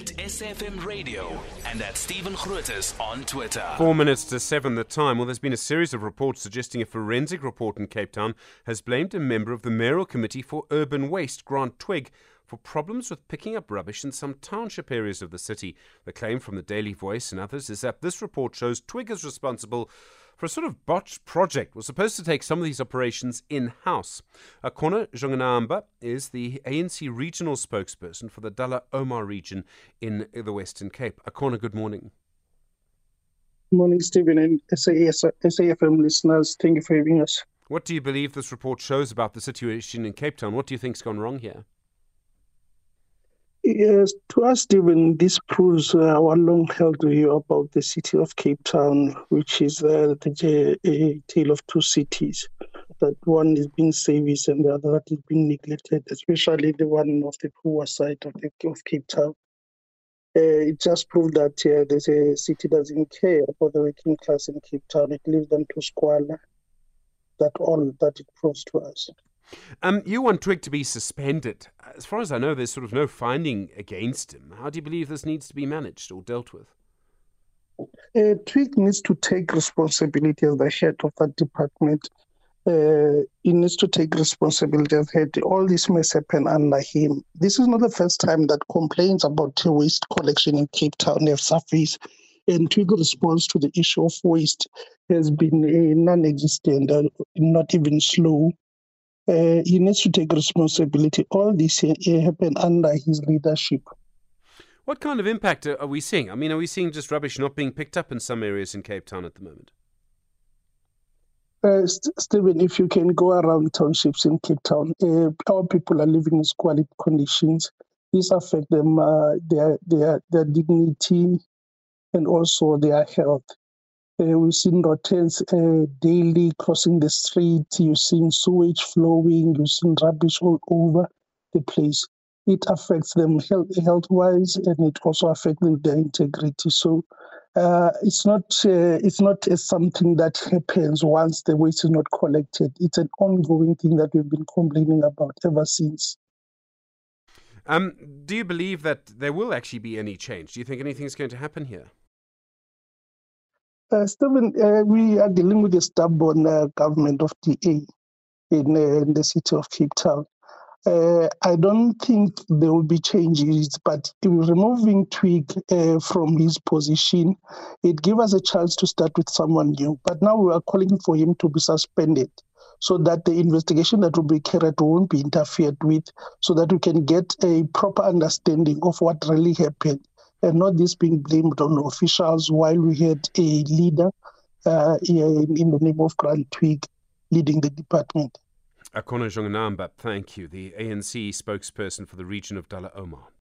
at SFM Radio and at Stephen Grootes on Twitter. Four minutes to seven the time. Well, there's been a series of reports suggesting a forensic report in Cape Town has blamed a member of the mayoral committee for urban waste, Grant Twigg, for problems with picking up rubbish in some township areas of the city. The claim from the Daily Voice and others is that this report shows Twigg is responsible for a sort of botched project was supposed to take some of these operations in house. Akhona Jonganamba is the ANC regional spokesperson for the Dullah Omar region in the Western Cape. Akhona, good morning. Good morning, Stephen, and SAFM listeners. Thank you for having us. What do you believe this report shows about the situation in Cape Town? What do you think's gone wrong here? Yes, to us, Stephen, this proves uh, our long held view about the city of Cape Town, which is uh, the, a tale of two cities. That one is being serviced and the other that is being neglected, especially the one of the poor side of, the, of Cape Town. Uh, it just proved that uh, a city doesn't care for the working class in Cape Town. It leaves them to squalor. That all that it proves to us. Um, you want Twigg to be suspended. As far as I know, there's sort of no finding against him. How do you believe this needs to be managed or dealt with? Uh, Twigg needs to take responsibility as the head of that department. Uh, he needs to take responsibility as head. All this must happen under him. This is not the first time that complaints about waste collection in Cape Town have surfaced. And Twigg's response to the issue of waste has been uh, non-existent, uh, not even slow uh, he needs to take responsibility. All this happened under his leadership. What kind of impact are we seeing? I mean, are we seeing just rubbish not being picked up in some areas in Cape Town at the moment? Uh, St- Stephen, if you can go around townships in Cape Town, uh, our people are living in squalid conditions. This affects them, uh, their, their, their dignity and also their health. Uh, we've seen rottens uh, daily crossing the street. You've seen sewage flowing. You've seen rubbish all over the place. It affects them health, health-wise, and it also affects their integrity. So uh, it's not uh, it's not something that happens once the waste is not collected. It's an ongoing thing that we've been complaining about ever since. Um, do you believe that there will actually be any change? Do you think anything's going to happen here? Uh, Stephen, uh, we are dealing with a stubborn uh, government of DA in, uh, in, the city of Cape Town. Uh, I don't think there will be changes, but in removing Twigg uh, from his position, it gave us a chance to start with someone new. But now we are calling for him to be suspended so that the investigation that will be carried won't be interfered with, so that we can get a proper understanding of what really happened and not this being blamed on officials while we had a leader uh, in, in, the name of Grant Twigg leading the department. Akhona Jonganamba, thank you, the ANC spokesperson for the region of Dullah Omar.